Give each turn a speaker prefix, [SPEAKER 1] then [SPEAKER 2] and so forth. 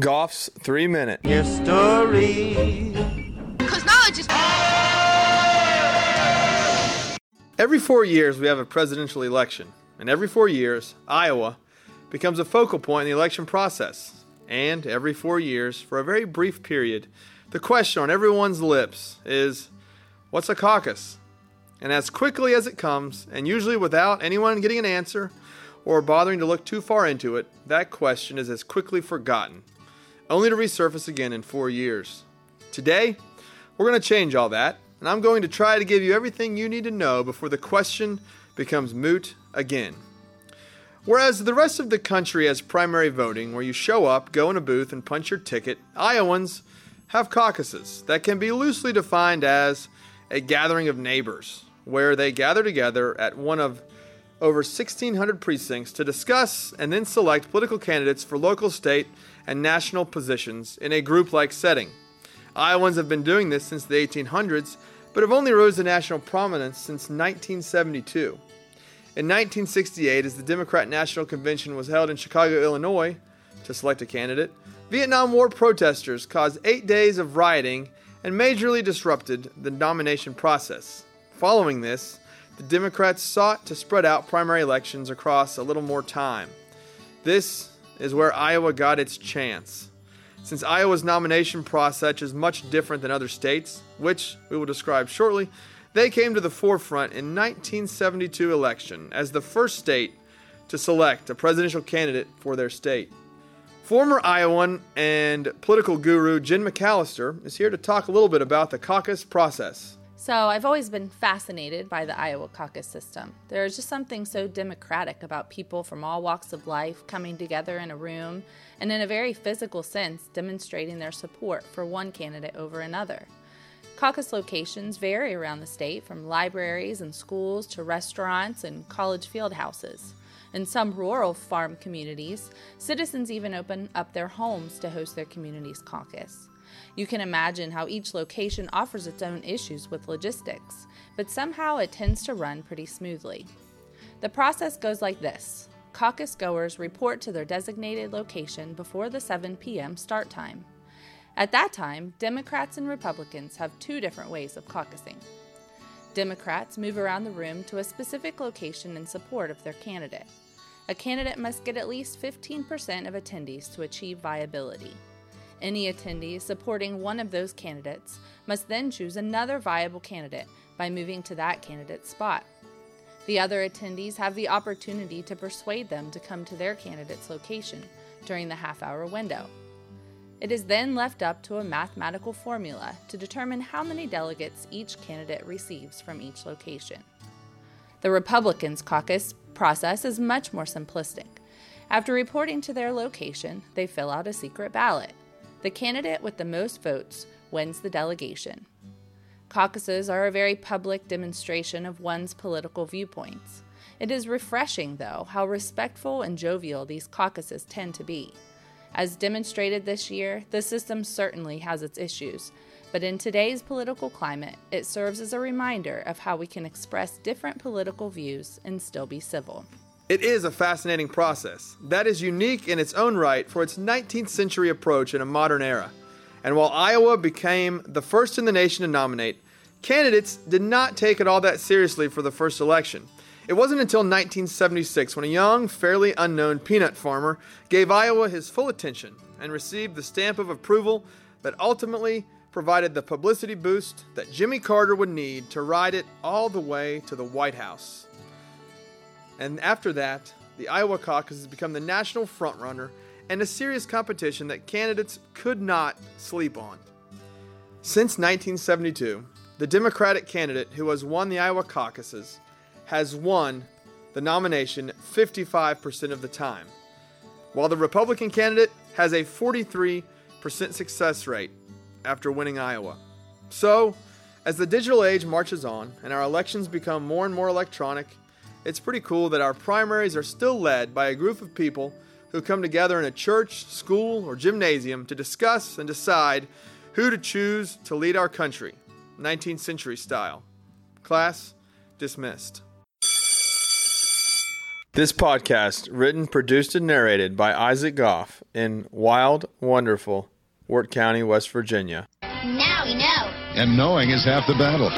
[SPEAKER 1] Goff's three minute
[SPEAKER 2] history.
[SPEAKER 3] Because knowledge is.
[SPEAKER 1] Every four years, we have a presidential election, and every four years, Iowa becomes a focal point in the election process. And every four years, for a very brief period, the question on everyone's lips is what's a caucus? And as quickly as it comes, and usually without anyone getting an answer or bothering to look too far into it, that question is as quickly forgotten, only to resurface again in four years. Today, we're going to change all that, and I'm going to try to give you everything you need to know before the question becomes moot again. Whereas the rest of the country has primary voting, where you show up, go in a booth, and punch your ticket, Iowans have caucuses that can be loosely defined as a gathering of neighbors, where they gather together at one of over 1,600 precincts to discuss and then select political candidates for local, state, and national positions in a group like setting. Iowans have been doing this since the 1800s, but have only rose to national prominence since 1972. In 1968, as the Democrat National Convention was held in Chicago, Illinois, to select a candidate, Vietnam War protesters caused eight days of rioting and majorly disrupted the nomination process. Following this, the Democrats sought to spread out primary elections across a little more time. This is where Iowa got its chance. Since Iowa's nomination process is much different than other states, which we will describe shortly, they came to the forefront in 1972 election as the first state to select a presidential candidate for their state. Former Iowan and political guru Jen McAllister is here to talk a little bit about the caucus process.
[SPEAKER 4] So, I've always been fascinated by the Iowa caucus system. There is just something so democratic about people from all walks of life coming together in a room and, in a very physical sense, demonstrating their support for one candidate over another. Caucus locations vary around the state from libraries and schools to restaurants and college field houses. In some rural farm communities, citizens even open up their homes to host their community's caucus. You can imagine how each location offers its own issues with logistics, but somehow it tends to run pretty smoothly. The process goes like this Caucus goers report to their designated location before the 7 p.m. start time. At that time, Democrats and Republicans have two different ways of caucusing. Democrats move around the room to a specific location in support of their candidate. A candidate must get at least 15% of attendees to achieve viability. Any attendee supporting one of those candidates must then choose another viable candidate by moving to that candidate's spot. The other attendees have the opportunity to persuade them to come to their candidate's location during the half hour window. It is then left up to a mathematical formula to determine how many delegates each candidate receives from each location. The Republicans' caucus process is much more simplistic. After reporting to their location, they fill out a secret ballot. The candidate with the most votes wins the delegation. Caucuses are a very public demonstration of one's political viewpoints. It is refreshing, though, how respectful and jovial these caucuses tend to be. As demonstrated this year, the system certainly has its issues, but in today's political climate, it serves as a reminder of how we can express different political views and still be civil.
[SPEAKER 1] It is a fascinating process that is unique in its own right for its 19th century approach in a modern era. And while Iowa became the first in the nation to nominate, candidates did not take it all that seriously for the first election. It wasn't until 1976 when a young, fairly unknown peanut farmer gave Iowa his full attention and received the stamp of approval that ultimately provided the publicity boost that Jimmy Carter would need to ride it all the way to the White House. And after that, the Iowa caucus has become the national frontrunner and a serious competition that candidates could not sleep on. Since 1972, the Democratic candidate who has won the Iowa caucuses has won the nomination 55% of the time, while the Republican candidate has a 43% success rate after winning Iowa. So, as the digital age marches on and our elections become more and more electronic, it's pretty cool that our primaries are still led by a group of people who come together in a church, school, or gymnasium to discuss and decide who to choose to lead our country, 19th century style. Class dismissed. This podcast, written, produced, and narrated by Isaac Goff in wild, wonderful Wirt County, West Virginia.
[SPEAKER 3] Now we know.
[SPEAKER 5] And knowing is half the battle.